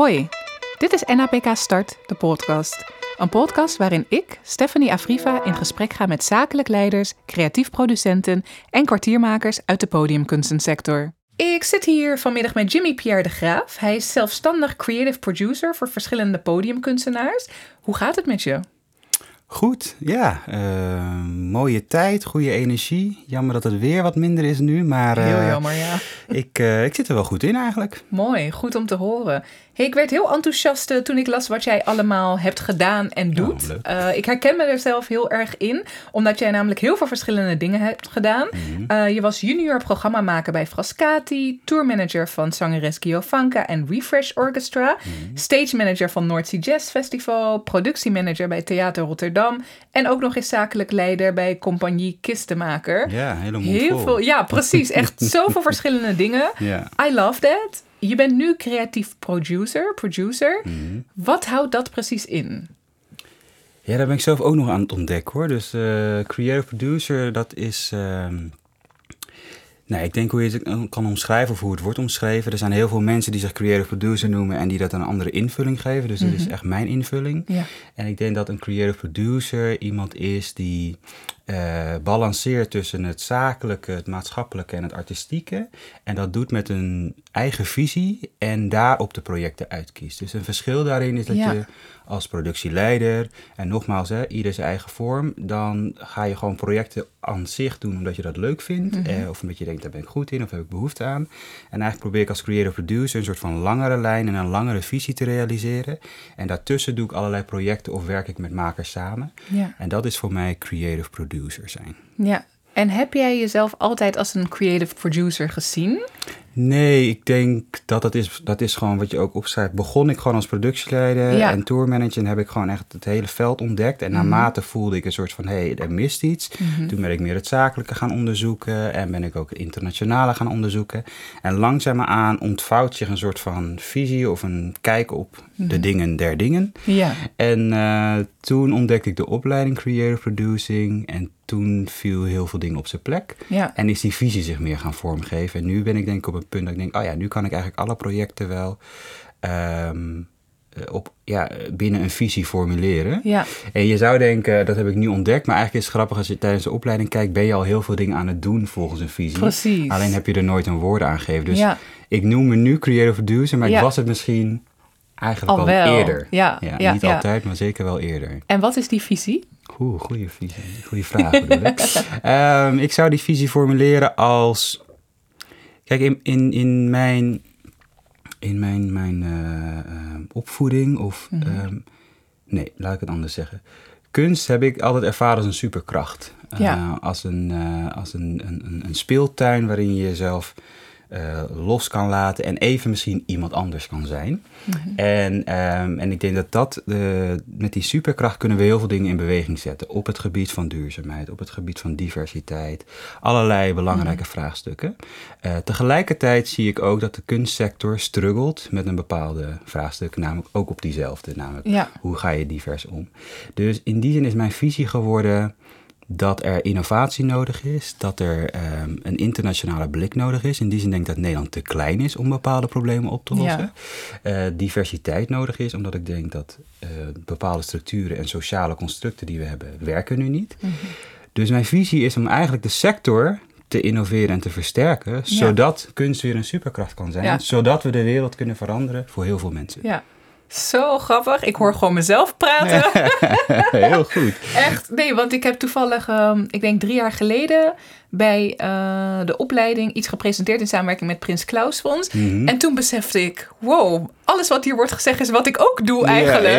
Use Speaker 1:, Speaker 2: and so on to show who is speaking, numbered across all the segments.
Speaker 1: Hoi, dit is NAPK Start, de podcast. Een podcast waarin ik, Stephanie Afriva, in gesprek ga met zakelijk leiders, creatief producenten en kwartiermakers uit de podiumkunstensector. Ik zit hier vanmiddag met Jimmy Pierre de Graaf. Hij is zelfstandig creative producer voor verschillende podiumkunstenaars. Hoe gaat het met je?
Speaker 2: Goed, ja. Uh, mooie tijd, goede energie. Jammer dat het weer wat minder is nu, maar... Uh,
Speaker 1: Heel jammer, ja.
Speaker 2: ik, uh, ik zit er wel goed in eigenlijk.
Speaker 1: Mooi, goed om te horen. Hey, ik werd heel enthousiast uh, toen ik las wat jij allemaal hebt gedaan en doet. Oh, ik herken me er zelf heel erg in, omdat jij namelijk heel veel verschillende dingen hebt gedaan. Mm -hmm. je was junior programmamaker bij Frascati, tourmanager van zangeres Giovanka en Refresh Orchestra, mm -hmm. stage manager van North Sea Jazz Festival, productiemanager bij Theater Rotterdam en ook nog eens zakelijk leider bij Compagnie Kistenmaker.
Speaker 2: Ja, helemaal
Speaker 1: heel veel. Ja, precies. Echt zoveel verschillende dingen. I love that. Je bent nu creatief producer, producer. Mm -hmm. Wat houdt dat precies in?
Speaker 2: Ja, daar ben ik zelf ook nog aan het ontdekken hoor. Dus uh, creative producer, dat is. Uh, nee, ik denk hoe je het kan omschrijven of hoe het wordt omschreven. Er zijn heel veel mensen die zich creative producer noemen en die dat een andere invulling geven. Dus mm -hmm. dit is echt mijn invulling.
Speaker 1: Ja.
Speaker 2: En ik denk dat een creative producer iemand is die uh, balanceert tussen het zakelijke, het maatschappelijke en het artistieke. En dat doet met een eigen visie en daarop de projecten uitkiest. Dus een verschil daarin is dat
Speaker 1: Ja.
Speaker 2: je als productieleider, en nogmaals, hè, ieder zijn eigen vorm, dan ga je gewoon projecten aan zich doen omdat je dat leuk vindt.
Speaker 1: Mhm.
Speaker 2: eh, of omdat je denkt, daar ben ik goed in of heb ik behoefte aan. En eigenlijk probeer ik als creative producer een soort van langere lijn en een langere visie te realiseren. En daartussen doe ik allerlei projecten of werk ik met makers samen.
Speaker 1: Ja.
Speaker 2: En dat is voor mij creative producer zijn.
Speaker 1: ja. En heb jij jezelf altijd als een creative producer gezien?
Speaker 2: Nee, ik denk dat dat is, dat is gewoon wat je ook opschrijft. Begon ik gewoon als productieleider
Speaker 1: Ja.
Speaker 2: en tourmanager en heb ik gewoon echt het hele veld ontdekt. En naarmate voelde ik een soort van, hé, hey, er mist iets.
Speaker 1: Mhm.
Speaker 2: Toen ben ik meer het zakelijke gaan onderzoeken en ben ik ook het internationale gaan onderzoeken. En langzaamaan ontvouwt zich een soort van visie of een kijk op de dingen der dingen.
Speaker 1: Ja.
Speaker 2: En eh, toen ontdekte ik de opleiding Creative Producing en toen viel heel veel dingen op zijn plek.
Speaker 1: Ja.
Speaker 2: En is die visie zich meer gaan vormgeven. En nu ben ik denk ik op een punt dat ik denk, oh ja, nu kan ik eigenlijk alle projecten wel ehm, eh, op, ja, binnen een visie formuleren.
Speaker 1: Ja.
Speaker 2: En je zou denken, dat heb ik nu ontdekt, maar eigenlijk is het grappig als je tijdens de opleiding kijkt, ben je al heel veel dingen aan het doen volgens een visie.
Speaker 1: Precies.
Speaker 2: Alleen heb je er nooit een woord aan gegeven. Dus
Speaker 1: Ja.
Speaker 2: ik noem me nu creative producer, maar
Speaker 1: Ja.
Speaker 2: ik was het misschien eigenlijk
Speaker 1: Al
Speaker 2: al,
Speaker 1: wel.
Speaker 2: eerder.
Speaker 1: Ja, ja,
Speaker 2: niet
Speaker 1: ja.
Speaker 2: altijd, maar zeker wel eerder.
Speaker 1: En wat is die visie?
Speaker 2: Oeh, goede visie. Goede vraag bedoel ik. Ehm, ik zou die visie formuleren als... Kijk, in, in, in mijn, in mijn, mijn eh, eh, opvoeding of...
Speaker 1: Mhm.
Speaker 2: ehm, nee, laat ik het anders zeggen. Kunst heb ik altijd ervaren als een superkracht.
Speaker 1: Ja.
Speaker 2: als een, eh, als een, een, een- een speeltuin waarin je jezelf eh, los kan laten en even misschien iemand anders kan zijn. En, ehm, en ik denk dat dat, eh, met die superkracht kunnen we heel veel dingen in beweging zetten. Op het gebied van duurzaamheid, op het gebied van diversiteit. Allerlei belangrijke vraagstukken. Eh, tegelijkertijd zie ik ook dat de kunstsector struggelt met een bepaalde vraagstuk. Namelijk ook op diezelfde. Namelijk,
Speaker 1: Ja.
Speaker 2: hoe ga je divers om? Dus in die zin is mijn visie geworden dat er innovatie nodig is, dat er ehm, een internationale blik nodig is. In die zin denk ik dat Nederland te klein is om bepaalde problemen op te lossen. Eh, diversiteit nodig is, omdat ik denk dat eh, bepaalde structuren en sociale constructen die we hebben, werken nu niet. Dus mijn visie is om eigenlijk de sector te innoveren en te versterken, zodat kunst weer een superkracht kan zijn,
Speaker 1: Ja.
Speaker 2: zodat we de wereld kunnen veranderen voor heel veel mensen.
Speaker 1: Ja. Zo grappig. Ik hoor gewoon mezelf praten.
Speaker 2: heel goed.
Speaker 1: Echt? Nee, want ik heb toevallig, ehm, ik denk drie jaar geleden, bij eh, de opleiding iets gepresenteerd in samenwerking met Prins Klaus Fonds.
Speaker 2: Mhm.
Speaker 1: En toen besefte ik, wow, alles wat hier wordt gezegd is wat ik ook doe eigenlijk.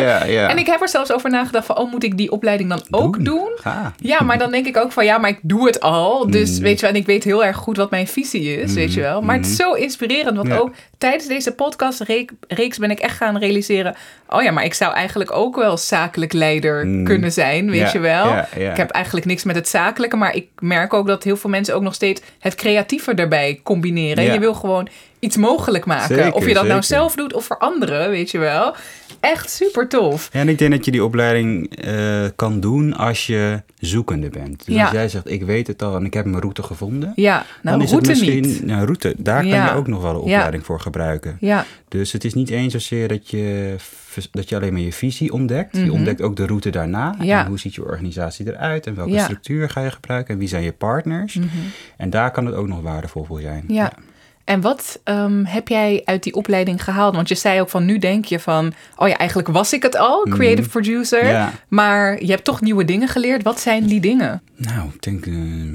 Speaker 1: En ik heb er zelfs over nagedacht van, oh, moet ik die opleiding dan ook doen? Ja, maar dan denk ik ook van, ja, maar ik doe het al. Dus
Speaker 2: Mm.
Speaker 1: weet je wel, en ik weet heel erg goed wat mijn visie is, weet je wel. Maar het is zo inspirerend, want ook tijdens deze podcastreeks ben ik echt gaan realiseren, oh ja, maar ik zou eigenlijk ook wel zakelijk leider kunnen zijn, weet je wel. Ik heb eigenlijk niks met het zakelijke, maar ik merk ook dat heel veel mensen ook nog steeds het creatieve erbij combineren.
Speaker 2: Ja.
Speaker 1: je wil gewoon iets mogelijk maken.
Speaker 2: Zeker,
Speaker 1: of je dat nou zelf doet of voor anderen, weet je wel. Echt super tof.
Speaker 2: Ja, en ik denk dat je die opleiding eh, kan doen als je zoekende bent. Dus
Speaker 1: Ja.
Speaker 2: als jij zegt, ik weet het al en ik heb mijn route gevonden.
Speaker 1: Ja, nou,
Speaker 2: dan is
Speaker 1: route
Speaker 2: het misschien,
Speaker 1: niet.
Speaker 2: Ja, route, daar
Speaker 1: Ja.
Speaker 2: kan je ook nog wel een opleiding voor gebruiken.
Speaker 1: Ja,
Speaker 2: Dus het is niet eens zozeer dat je, dat je alleen maar je visie ontdekt.
Speaker 1: Mhm.
Speaker 2: Je ontdekt ook de route daarna. En hoe ziet je organisatie eruit? En welke structuur ga je gebruiken? En wie zijn je partners?
Speaker 1: Mhm.
Speaker 2: En daar kan het ook nog waardevol voor zijn.
Speaker 1: Ja. En wat ehm, heb jij uit die opleiding gehaald? Want je zei ook van nu denk je van, oh ja, eigenlijk was ik het al, creative producer.
Speaker 2: Mhm. Ja.
Speaker 1: Maar je hebt toch nieuwe dingen geleerd. Wat zijn die dingen?
Speaker 2: Nou, ik denk eh,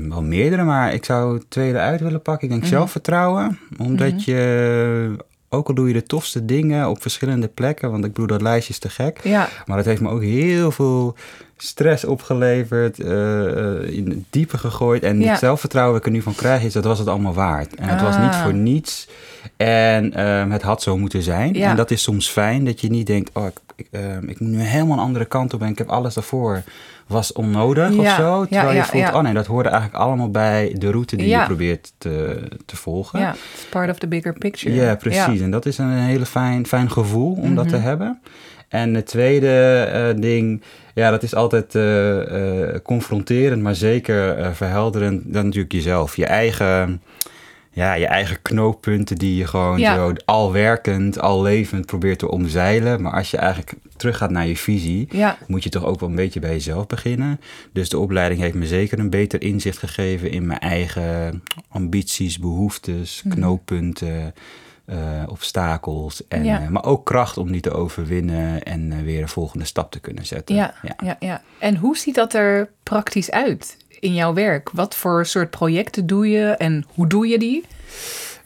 Speaker 2: wel meerdere, maar ik zou het tweede uit willen pakken. Ik denk
Speaker 1: Mhm.
Speaker 2: zelfvertrouwen, omdat je, ook al doe je de tofste dingen op verschillende plekken, want ik bedoel, dat lijstje is te gek.
Speaker 1: Ja,
Speaker 2: Maar het heeft me ook heel veel stress opgeleverd, eh, in het diepe gegooid. En
Speaker 1: Ja.
Speaker 2: het zelfvertrouwen dat ik er nu van krijg, is dat was het allemaal waard. En het was niet
Speaker 1: Ah.
Speaker 2: voor niets. En ehm, het had zo moeten zijn.
Speaker 1: Ja.
Speaker 2: En dat is soms fijn, dat je niet denkt, oh, ik, ik, ehm, ik moet nu helemaal een andere kant op en ik heb alles daarvoor. Was onnodig of zo. Terwijl je voelt, oh nee, dat hoorde eigenlijk allemaal bij de route die je probeert te, te volgen.
Speaker 1: ja, it's part of the bigger picture.
Speaker 2: Ja, precies. En dat is een hele fijn, fijn gevoel om dat te hebben. En het tweede eh, ding, ja, dat is altijd eh, eh, confronterend, maar zeker verhelderend. Dan natuurlijk jezelf. Je eigen, ja, je eigen knooppunten die je gewoon
Speaker 1: Ja.
Speaker 2: zo al werkend, al levend probeert te omzeilen. Maar als je eigenlijk teruggaat naar je visie,
Speaker 1: Ja,
Speaker 2: moet je toch ook wel een beetje bij jezelf beginnen. Dus de opleiding heeft me zeker een beter inzicht gegeven in mijn eigen ambities, behoeftes,
Speaker 1: Mhm.
Speaker 2: knooppunten, eh, obstakels. En,
Speaker 1: Ja.
Speaker 2: eh, maar ook kracht om die te overwinnen en eh, weer een volgende stap te kunnen zetten.
Speaker 1: ja, ja. ja, En hoe ziet dat er praktisch uit in jouw werk? Wat voor soort projecten doe je en hoe doe je die?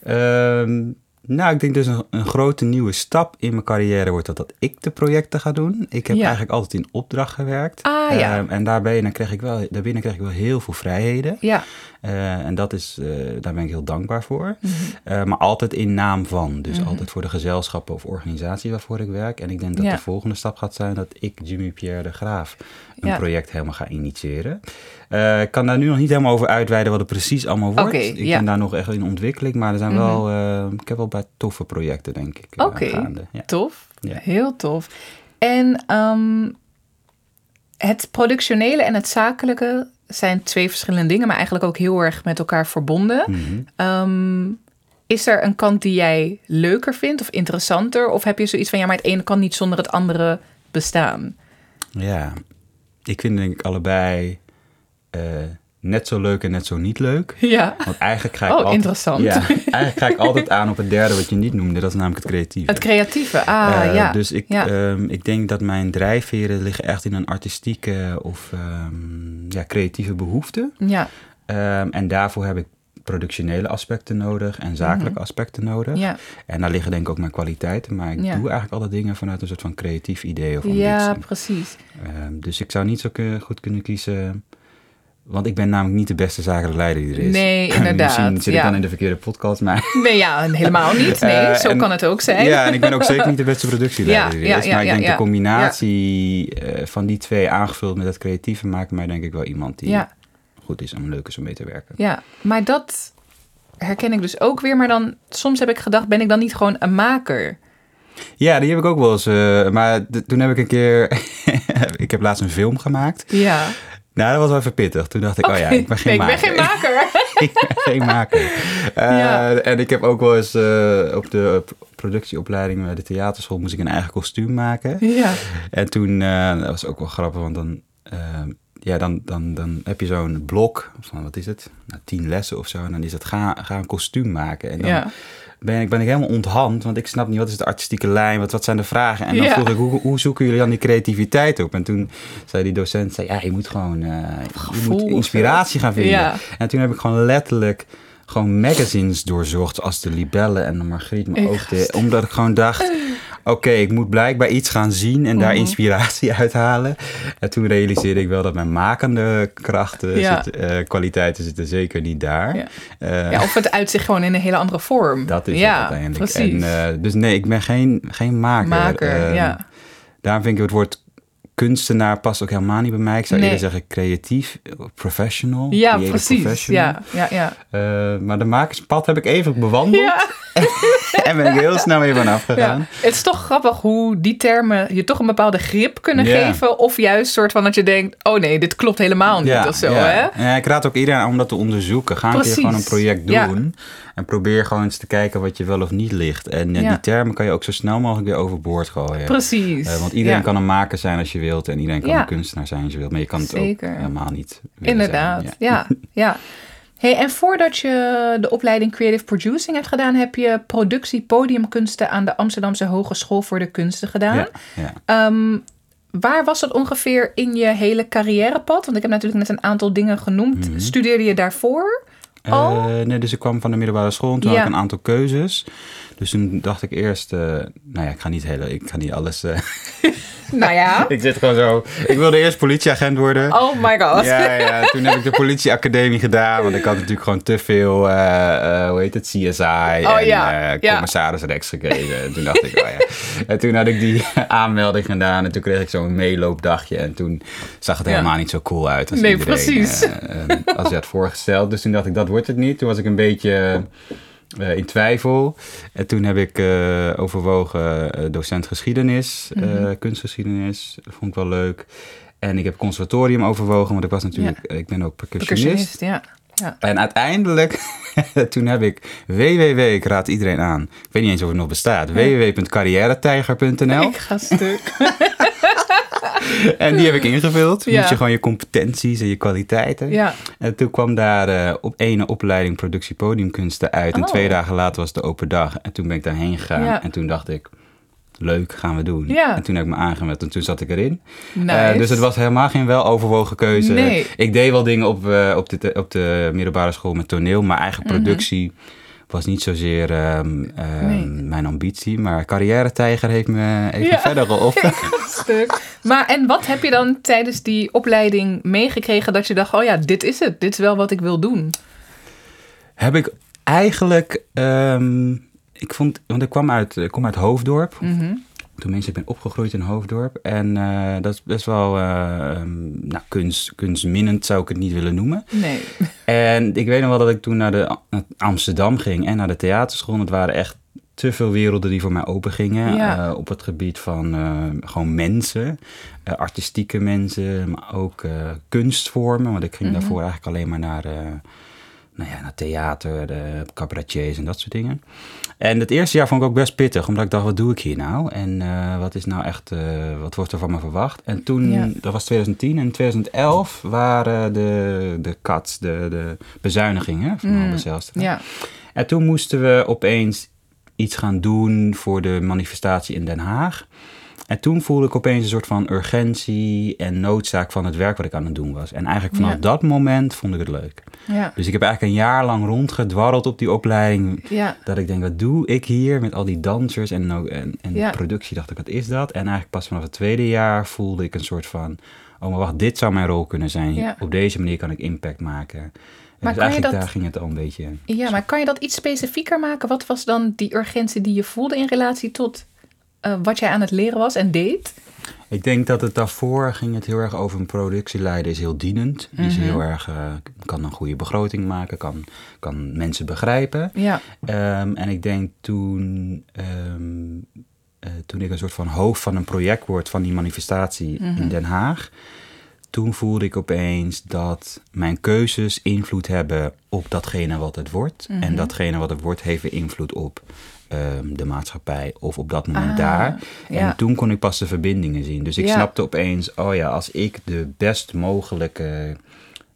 Speaker 2: Ehm, nou, ik denk dus een, een grote nieuwe stap in mijn carrière wordt dat, dat ik de projecten ga doen. Ik heb
Speaker 1: Ja.
Speaker 2: eigenlijk altijd in opdracht gewerkt.
Speaker 1: Ah, ja.
Speaker 2: Ehm, en daarbij dan kreeg ik wel, daarbinnen kreeg ik wel heel veel vrijheden.
Speaker 1: Ja,
Speaker 2: en dat is, eh, daar ben ik heel dankbaar voor.
Speaker 1: Mhm.
Speaker 2: Eh, maar altijd in naam van. Dus altijd voor de gezelschappen of organisatie waarvoor ik werk. En ik denk dat
Speaker 1: Ja.
Speaker 2: de volgende stap gaat zijn dat ik, Jimmy Pierre de Graaf, een
Speaker 1: Ja.
Speaker 2: project helemaal ga initiëren. Eh, ik kan daar nu nog niet helemaal over uitweiden wat het precies allemaal wordt. Ik
Speaker 1: ja.
Speaker 2: ben daar nog echt in ontwikkeling. Maar er zijn
Speaker 1: Mhm.
Speaker 2: wel, eh, ik heb wel bij toffe projecten, denk ik, eh,
Speaker 1: Oké.
Speaker 2: Ja.
Speaker 1: tof.
Speaker 2: Ja.
Speaker 1: Heel tof. En ehm, het productionele en het zakelijke zijn twee verschillende dingen, maar eigenlijk ook heel erg met elkaar verbonden. Ehm, is er een kant die jij leuker vindt of interessanter? Of heb je zoiets van, ja, maar het ene kan niet zonder het andere bestaan?
Speaker 2: Ja, ik vind denk ik allebei eh, net zo leuk en net zo niet leuk.
Speaker 1: Ja,
Speaker 2: Want eigenlijk ga ik
Speaker 1: Oh,
Speaker 2: altijd,
Speaker 1: interessant.
Speaker 2: Ja, eigenlijk ga ik altijd aan op het derde wat je niet noemde. Dat is namelijk het creatieve.
Speaker 1: het creatieve. Ah,
Speaker 2: Eh,
Speaker 1: ja.
Speaker 2: Dus ik,
Speaker 1: ja.
Speaker 2: ehm, ik denk dat mijn drijfveren liggen echt in een artistieke of ehm, ja, creatieve behoefte.
Speaker 1: ja,
Speaker 2: Ehm, en daarvoor heb ik productionele aspecten nodig en zakelijke aspecten nodig.
Speaker 1: Mhm. ja.
Speaker 2: En daar liggen denk ik ook mijn kwaliteiten. Maar ik
Speaker 1: Ja.
Speaker 2: doe eigenlijk alle dingen vanuit een soort van creatief idee of ambitie.
Speaker 1: ja, precies.
Speaker 2: Dus ik zou niet zo goed kunnen kiezen... Want ik ben namelijk niet de beste zakelijke leider die er is.
Speaker 1: Nee, inderdaad,
Speaker 2: Misschien zit
Speaker 1: ja.
Speaker 2: ik dan in de verkeerde podcast, maar...
Speaker 1: Nee, ja, helemaal niet. Nee,
Speaker 2: Eh,
Speaker 1: zo
Speaker 2: en-
Speaker 1: kan het ook zijn.
Speaker 2: Ja, en ik ben ook zeker niet de beste productieleider
Speaker 1: Ja,
Speaker 2: die er is.
Speaker 1: ja,
Speaker 2: maar ik denk de combinatie eh, van die twee aangevuld met dat creatieve maakt mij denk ik wel iemand die goed is om leuk is om mee te werken.
Speaker 1: Ja, maar dat herken ik dus ook weer. Maar dan, soms heb ik gedacht, ben ik dan niet gewoon een maker?
Speaker 2: Ja, die heb ik ook wel eens. eh, maar toen heb ik een keer... ik heb laatst een film gemaakt.
Speaker 1: Ja.
Speaker 2: Nou, dat was wel even pittig. Toen dacht ik, oh ja, ik ben geen
Speaker 1: nee,
Speaker 2: maker.
Speaker 1: ik ben geen maker.
Speaker 2: ik ben geen maker.
Speaker 1: Ja.
Speaker 2: En ik heb ook wel eens eh, op de productieopleiding bij de theaterschool moest ik een eigen kostuum maken.
Speaker 1: ja.
Speaker 2: En toen, eh, dat was ook wel grappig, want dan, eh, ja, dan, dan, dan heb je zo'n blok van, wat is het, nou, tien lessen of zo. En dan is het, ga, ga een kostuum maken. En dan
Speaker 1: Ja.
Speaker 2: ben, ik, ben ik helemaal onthand, want ik snap niet, wat is de artistieke lijn, wat, wat zijn de vragen? En dan
Speaker 1: Ja.
Speaker 2: vroeg ik, hoe, hoe zoeken jullie dan die creativiteit op? En toen zei die docent, zei, ja, je moet gewoon, eh, je moet inspiratie gaan vinden.
Speaker 1: Ja.
Speaker 2: En toen heb ik gewoon letterlijk gewoon magazines doorzocht, als de Libelle en de Margriet, maar ook de, omdat ik gewoon dacht, oké, ik moet blijkbaar iets gaan zien en daar
Speaker 1: Mhm.
Speaker 2: inspiratie uithalen. En toen realiseerde ik wel dat mijn makende krachten,
Speaker 1: Ja.
Speaker 2: eh, kwaliteiten zitten zeker niet daar.
Speaker 1: Ja.
Speaker 2: Eh,
Speaker 1: Ja, of het uitzicht gewoon in een hele andere vorm.
Speaker 2: Dat is
Speaker 1: ja,
Speaker 2: het uiteindelijk.
Speaker 1: precies.
Speaker 2: En, eh, dus nee, ik ben geen, geen maker.
Speaker 1: Maker,
Speaker 2: Ehm,
Speaker 1: ja.
Speaker 2: Daarom vind ik het woord kunstenaar past ook helemaal niet bij mij. Ik zou
Speaker 1: Nee.
Speaker 2: eerder zeggen creatief, professional.
Speaker 1: Ja, precies.
Speaker 2: professional.
Speaker 1: Ja, ja, ja.
Speaker 2: Eh, maar de makerspad heb ik even bewandeld
Speaker 1: Ja,
Speaker 2: en ben ik heel snel weer van
Speaker 1: ja.
Speaker 2: afgegaan.
Speaker 1: Het is toch grappig hoe die termen je toch een bepaalde grip kunnen
Speaker 2: Ja.
Speaker 1: geven. Of juist soort van dat je denkt, oh nee, dit klopt helemaal niet of zo.
Speaker 2: ja.
Speaker 1: Hè?
Speaker 2: Ja, ik raad ook iedereen aan om dat te onderzoeken. Ga een keer gewoon een project
Speaker 1: Ja.
Speaker 2: doen. En probeer gewoon eens te kijken wat je wel of niet ligt. En eh,
Speaker 1: Ja.
Speaker 2: die termen kan je ook zo snel mogelijk weer overboord gooien.
Speaker 1: Precies.
Speaker 2: Eh, want iedereen
Speaker 1: Ja.
Speaker 2: kan een maker zijn als je wilt. En iedereen kan
Speaker 1: Ja.
Speaker 2: een kunstenaar zijn als je wilt. Maar je kan het
Speaker 1: Zeker.
Speaker 2: ook helemaal niet
Speaker 1: Inderdaad,
Speaker 2: zijn.
Speaker 1: ja. ja. Hey, en voordat je de opleiding Creative Producing hebt gedaan, heb je productie podiumkunsten aan de Amsterdamse Hogeschool voor de Kunsten gedaan. Ehm, waar was dat ongeveer in je hele carrièrepad? Want ik heb natuurlijk net een aantal dingen genoemd.
Speaker 2: Mhm.
Speaker 1: Studeerde je daarvoor?
Speaker 2: Eh, nee, dus ik kwam van de middelbare school en toen
Speaker 1: Ja.
Speaker 2: had ik een aantal keuzes. Dus toen dacht ik eerst, eh, nou ja, ik ga niet, hele, ik ga niet alles... eh,
Speaker 1: nou ja.
Speaker 2: ik zit gewoon zo... Ik wilde eerst politieagent worden.
Speaker 1: Oh my god.
Speaker 2: Ja, ja, toen heb ik de politieacademie gedaan, want ik had natuurlijk gewoon te veel, eh, hoe heet het, CSI
Speaker 1: Oh,
Speaker 2: en
Speaker 1: ja,
Speaker 2: eh,
Speaker 1: ja.
Speaker 2: commissaris Rex gekregen. En toen dacht ik, oh ja. En toen had ik die aanmelding gedaan en toen kreeg ik zo'n meeloopdagje en toen zag het
Speaker 1: Ja.
Speaker 2: helemaal niet zo cool uit als
Speaker 1: Nee,
Speaker 2: iedereen,
Speaker 1: precies.
Speaker 2: als je had voorgesteld. Dus toen dacht ik, dat wordt het niet. Toen was ik een beetje... eh, in twijfel. En toen heb ik eh, overwogen eh, docent geschiedenis,
Speaker 1: Mhm.
Speaker 2: kunstgeschiedenis. Dat vond ik wel leuk. En ik heb conservatorium overwogen, want ik was natuurlijk, ik ben ook percussionist.
Speaker 1: Percussionist, ja. ja.
Speaker 2: En uiteindelijk, toen heb ik www, ik raad iedereen aan. Ik weet niet eens of het nog bestaat. www.carrièretijger.nl
Speaker 1: Ik ga stuk.
Speaker 2: En die heb ik ingevuld.
Speaker 1: Ja.
Speaker 2: Moet je gewoon je competenties en je kwaliteiten.
Speaker 1: Ja.
Speaker 2: En toen kwam daar eh, op ene opleiding productie podiumkunsten uit. En
Speaker 1: Oh.
Speaker 2: twee dagen later was de open dag. En toen ben ik daarheen gegaan.
Speaker 1: Ja.
Speaker 2: En toen dacht ik, leuk, gaan we doen.
Speaker 1: Ja.
Speaker 2: En toen heb ik me aangemeld en toen zat ik erin.
Speaker 1: Nice.
Speaker 2: Eh, dus het was helemaal geen weloverwogen keuze.
Speaker 1: Nee.
Speaker 2: Ik deed wel dingen op, eh, op, de, op de middelbare school met toneel. Maar eigen productie was niet zozeer ehm, ehm.
Speaker 1: Nee.
Speaker 2: mijn ambitie. Maar carrière-tijger heeft me even
Speaker 1: Ja.
Speaker 2: verder geholpen.
Speaker 1: stuk. Maar en wat heb je dan tijdens die opleiding meegekregen dat je dacht, oh ja, dit is het. Dit is wel wat ik wil doen.
Speaker 2: heb ik eigenlijk... ehm, ik vond, want ik kwam uit, ik kom uit Hoofddorp.
Speaker 1: Mhm.
Speaker 2: Tenminste, ik ben opgegroeid in Hoofddorp. En eh, dat is best wel ehm, nou, kunst, kunstminnend zou ik het niet willen noemen.
Speaker 1: Nee.
Speaker 2: En ik weet nog wel dat ik toen naar, de, naar Amsterdam ging en naar de theaterschool. Het waren echt te veel werelden die voor mij open gingen.
Speaker 1: Ja.
Speaker 2: eh, op het gebied van gewoon mensen, artistieke mensen, maar ook kunstvormen. Want ik ging
Speaker 1: Mhm.
Speaker 2: daarvoor eigenlijk alleen maar naar, nou ja, naar theater, de cabaretiers en dat soort dingen. En het eerste jaar vond ik ook best pittig, omdat ik dacht, wat doe ik hier nou? En eh, wat is nou echt, eh, wat wordt er van me verwacht? En toen,
Speaker 1: Ja.
Speaker 2: dat was 2010 en in 2011 waren de, de cuts, de, de bezuinigingen van
Speaker 1: Mm.
Speaker 2: Zijlstra.
Speaker 1: Ja.
Speaker 2: En toen moesten we opeens iets gaan doen voor de manifestatie in Den Haag. En toen voelde ik opeens een soort van urgentie en noodzaak van het werk wat ik aan het doen was. En eigenlijk vanaf
Speaker 1: Ja.
Speaker 2: dat moment vond ik het leuk.
Speaker 1: Ja.
Speaker 2: Dus ik heb eigenlijk een jaar lang rondgedwarreld op die opleiding.
Speaker 1: Ja.
Speaker 2: Dat ik denk, wat doe ik hier met al die dansers en, ook- en, productie? Dacht ik, wat is dat? En eigenlijk pas vanaf het tweede jaar voelde ik een soort van... Oh, maar wacht, dit zou mijn rol kunnen zijn. Op deze manier kan ik impact maken. En
Speaker 1: Maar
Speaker 2: dus
Speaker 1: kan je dat-
Speaker 2: daar ging het al een beetje...
Speaker 1: Ja, maar kan je dat iets specifieker maken? Wat was dan die urgentie die je voelde in relatie tot eh, wat jij aan het leren was en deed?
Speaker 2: Ik denk dat het daarvoor ging het heel erg over een productieleider is heel dienend. Die is
Speaker 1: Mhm.
Speaker 2: heel erg, eh, kan een goede begroting maken, kan, kan mensen begrijpen.
Speaker 1: Ja.
Speaker 2: Ehm, en ik denk toen, ehm, eh, toen ik een soort van hoofd van een project word van die manifestatie
Speaker 1: Mhm.
Speaker 2: in Den Haag. Toen voelde ik opeens dat mijn keuzes invloed hebben op datgene wat het wordt.
Speaker 1: Mhm.
Speaker 2: En datgene wat het wordt heeft weer invloed op ehm, de maatschappij of op dat moment
Speaker 1: Ah,
Speaker 2: daar.
Speaker 1: ja.
Speaker 2: En toen kon ik pas de verbindingen zien. Dus ik
Speaker 1: Ja.
Speaker 2: snapte opeens, oh ja, als ik de best mogelijke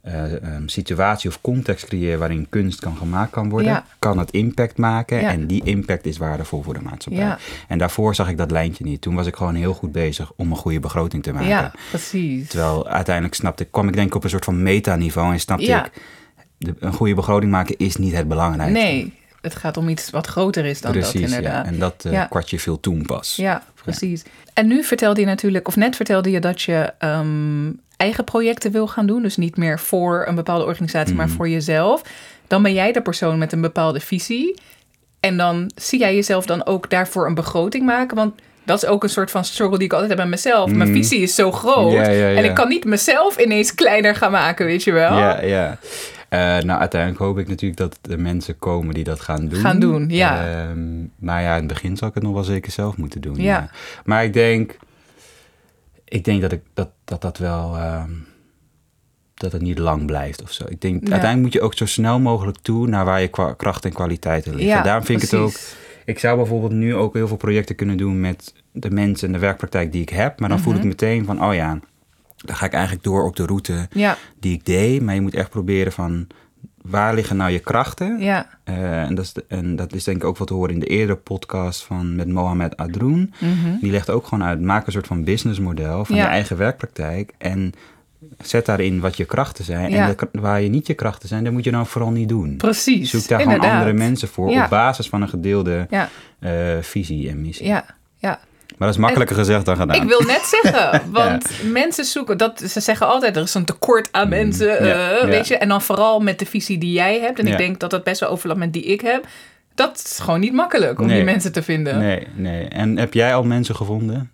Speaker 2: eh, ehm, situatie of context creëer waarin kunst kan gemaakt kan worden,
Speaker 1: Ja.
Speaker 2: kan het impact maken.
Speaker 1: Ja.
Speaker 2: En die impact is waardevol voor de maatschappij.
Speaker 1: Ja.
Speaker 2: En daarvoor zag ik dat lijntje niet. Toen was ik gewoon heel goed bezig om een goede begroting te maken.
Speaker 1: Ja, precies.
Speaker 2: Terwijl uiteindelijk snapte ik, kwam ik denk ik op een soort van metaniveau en snapte ik, de, een goede begroting maken is niet het belangrijkste.
Speaker 1: Nee, het gaat om iets wat groter is dan
Speaker 2: Precies,
Speaker 1: dat inderdaad.
Speaker 2: ja. En dat uh,
Speaker 1: Ja.
Speaker 2: kwartje viel toen pas.
Speaker 1: Ja, precies. En nu vertelde je natuurlijk, of net vertelde je dat je ehm, eigen projecten wil gaan doen. Dus niet meer voor een bepaalde organisatie, maar
Speaker 2: Mhm.
Speaker 1: voor jezelf. Dan ben jij de persoon met een bepaalde visie. En dan zie jij jezelf dan ook daarvoor een begroting maken. Want dat is ook een soort van struggle die ik altijd heb met mezelf. Mijn
Speaker 2: Mhm.
Speaker 1: visie is zo groot.
Speaker 2: Ja, ja, ja.
Speaker 1: En ik kan niet mezelf ineens kleiner gaan maken, weet je wel?
Speaker 2: Ja, ja. Eh, nou, uiteindelijk hoop ik natuurlijk dat er mensen komen die dat gaan doen.
Speaker 1: Gaan doen, ja.
Speaker 2: Ehm, maar ja, in het begin zal ik het nog wel zeker zelf moeten doen.
Speaker 1: Ja.
Speaker 2: Maar ik denk, ik denk dat, ik, dat, dat dat wel, ehm, dat het niet lang blijft of zo. Ik denk,
Speaker 1: Ja.
Speaker 2: uiteindelijk moet je ook zo snel mogelijk toe naar waar je kracht en kwaliteiten liggen.
Speaker 1: Ja,
Speaker 2: Daarom vind ik het ook, ik zou bijvoorbeeld nu ook heel veel projecten kunnen doen met de mensen en de werkpraktijk die ik heb. Maar dan voel ik
Speaker 1: Mhm.
Speaker 2: meteen van, oh ja, dan ga ik eigenlijk door op de route
Speaker 1: Ja,
Speaker 2: die ik deed. Maar je moet echt proberen van waar liggen nou je krachten?
Speaker 1: ja.
Speaker 2: Eh, en, dat is de- en dat is denk ik ook wat te horen in de eerdere podcast van met Mohamed Adroen.
Speaker 1: Mhm.
Speaker 2: Die legt ook gewoon uit, maak een soort van businessmodel van
Speaker 1: Ja.
Speaker 2: je eigen werkpraktijk. En zet daarin wat je krachten zijn.
Speaker 1: Ja.
Speaker 2: En de, waar je niet je krachten zijn, dat moet je dan vooral niet doen.
Speaker 1: Precies.
Speaker 2: Zoek daar
Speaker 1: inderdaad.
Speaker 2: gewoon andere mensen voor op basis van een gedeelde eh, visie en missie.
Speaker 1: ja.
Speaker 2: Maar dat is makkelijker gezegd dan gedaan.
Speaker 1: Ik wil net zeggen, want mensen zoeken, dat, ze zeggen altijd er is een tekort aan mensen,
Speaker 2: Mm, ja,
Speaker 1: eh, weet je. En dan vooral met de visie die jij hebt. En ik denk dat dat best wel overlapt met die ik heb. Dat is gewoon niet makkelijk om
Speaker 2: Nee.
Speaker 1: die mensen te vinden. Nee.
Speaker 2: Nee, nee. En heb jij al mensen gevonden?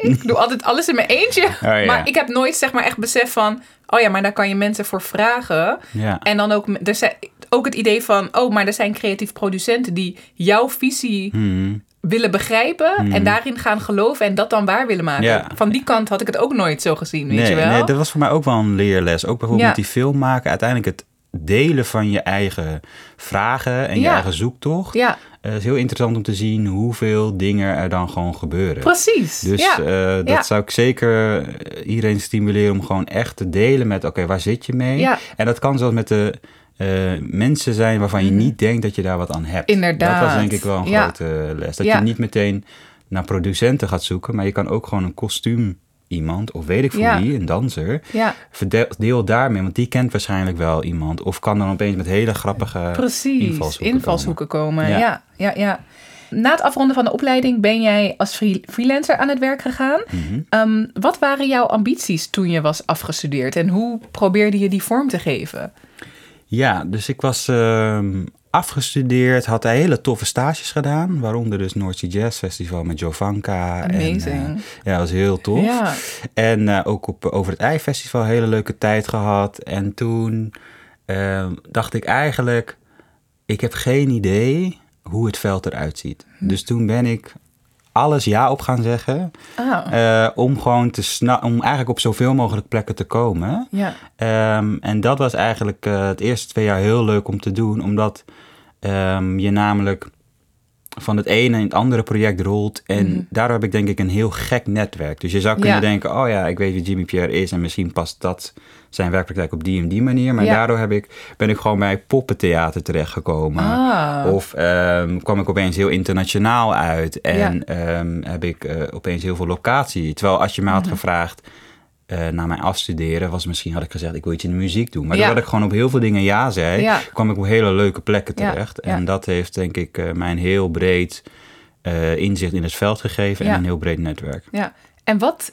Speaker 1: ik doe altijd alles in mijn eentje.
Speaker 2: Oh, ja.
Speaker 1: Maar ik heb nooit zeg maar echt besef van, oh ja, maar daar kan je mensen voor vragen.
Speaker 2: Ja.
Speaker 1: En dan ook, er zijn, ook het idee van, oh, maar er zijn creatief producenten die jouw visie
Speaker 2: Hmm.
Speaker 1: Willen begrijpen en daarin gaan geloven en dat dan waar willen maken.
Speaker 2: Ja.
Speaker 1: Van die kant had ik het ook nooit zo gezien, weet
Speaker 2: nee,
Speaker 1: je wel?
Speaker 2: nee, dat was voor mij ook wel een leerles. Ook bijvoorbeeld
Speaker 1: Ja.
Speaker 2: met die film maken. Uiteindelijk het delen van je eigen vragen en je eigen zoektocht.
Speaker 1: Ja,
Speaker 2: Eh, Het is heel interessant om te zien hoeveel dingen er dan gewoon gebeuren.
Speaker 1: precies.
Speaker 2: Dus
Speaker 1: ja.
Speaker 2: eh, dat
Speaker 1: Ja.
Speaker 2: zou ik zeker iedereen stimuleren om gewoon echt te delen met... oké, waar zit je mee?
Speaker 1: Ja.
Speaker 2: En dat kan zelfs met de eh, mensen zijn waarvan je niet denkt dat je daar wat aan hebt.
Speaker 1: Mhm. Inderdaad.
Speaker 2: Dat was denk ik wel een
Speaker 1: Ja.
Speaker 2: grote les. Dat
Speaker 1: Ja.
Speaker 2: je niet meteen naar producenten gaat zoeken... maar je kan ook gewoon een kostuum iemand, of weet ik voor
Speaker 1: Ja.
Speaker 2: wie, een danser...
Speaker 1: ja,
Speaker 2: Verdeel deel daarmee, want die kent waarschijnlijk wel iemand. Of kan dan opeens met hele grappige
Speaker 1: precies.
Speaker 2: invalshoeken,
Speaker 1: Invalshoeken komen.
Speaker 2: Ja.
Speaker 1: Ja. ja, ja, Na het afronden van de opleiding ben jij als free- freelancer aan het werk gegaan.
Speaker 2: Mhm.
Speaker 1: Ehm, wat waren jouw ambities toen je was afgestudeerd en hoe probeerde je die vorm te geven?
Speaker 2: Ja, dus ik was ehm, afgestudeerd, had hele toffe stages gedaan. Waaronder dus North Sea Jazz Festival met Jovanka. En,
Speaker 1: Amazing.
Speaker 2: eh, ja, dat was heel tof.
Speaker 1: Ja,
Speaker 2: En eh, ook op Over het Ei Festival hele leuke tijd gehad. En toen ehm, dacht ik eigenlijk, ik heb geen idee hoe het veld eruit ziet.
Speaker 1: Hm.
Speaker 2: Dus toen ben ik alles ja op gaan zeggen.
Speaker 1: ah,
Speaker 2: eh, om gewoon te sna om eigenlijk op zoveel mogelijk plekken te komen.
Speaker 1: ja,
Speaker 2: Ehm, en dat was eigenlijk eh, het eerste twee jaar heel leuk om te doen, omdat ehm, je namelijk van het ene in het andere project rolt. En
Speaker 1: Mhm.
Speaker 2: daardoor heb ik denk ik een heel gek netwerk. Dus je zou kunnen
Speaker 1: Ja.
Speaker 2: denken, oh ja, ik weet wie Jimmy Pierre is en misschien past dat zijn werkpraktijk op die en die manier. Maar
Speaker 1: Ja.
Speaker 2: daardoor heb ik, ben ik gewoon bij poppentheater terechtgekomen.
Speaker 1: Ah.
Speaker 2: Of ehm, kwam ik opeens heel internationaal uit en ehm, heb ik eh, opeens heel veel locatie. Terwijl als je mij had
Speaker 1: Mhm.
Speaker 2: gevraagd eh na mijn afstuderen, was misschien had ik gezegd, ik wil iets in de muziek doen. Maar
Speaker 1: Ja.
Speaker 2: doordat ik gewoon op heel veel dingen ja zei,
Speaker 1: Ja.
Speaker 2: kwam ik op hele leuke plekken terecht.
Speaker 1: ja.
Speaker 2: En dat heeft denk ik eh, mij een heel breed eh, inzicht in het veld gegeven en een heel breed netwerk.
Speaker 1: ja. En wat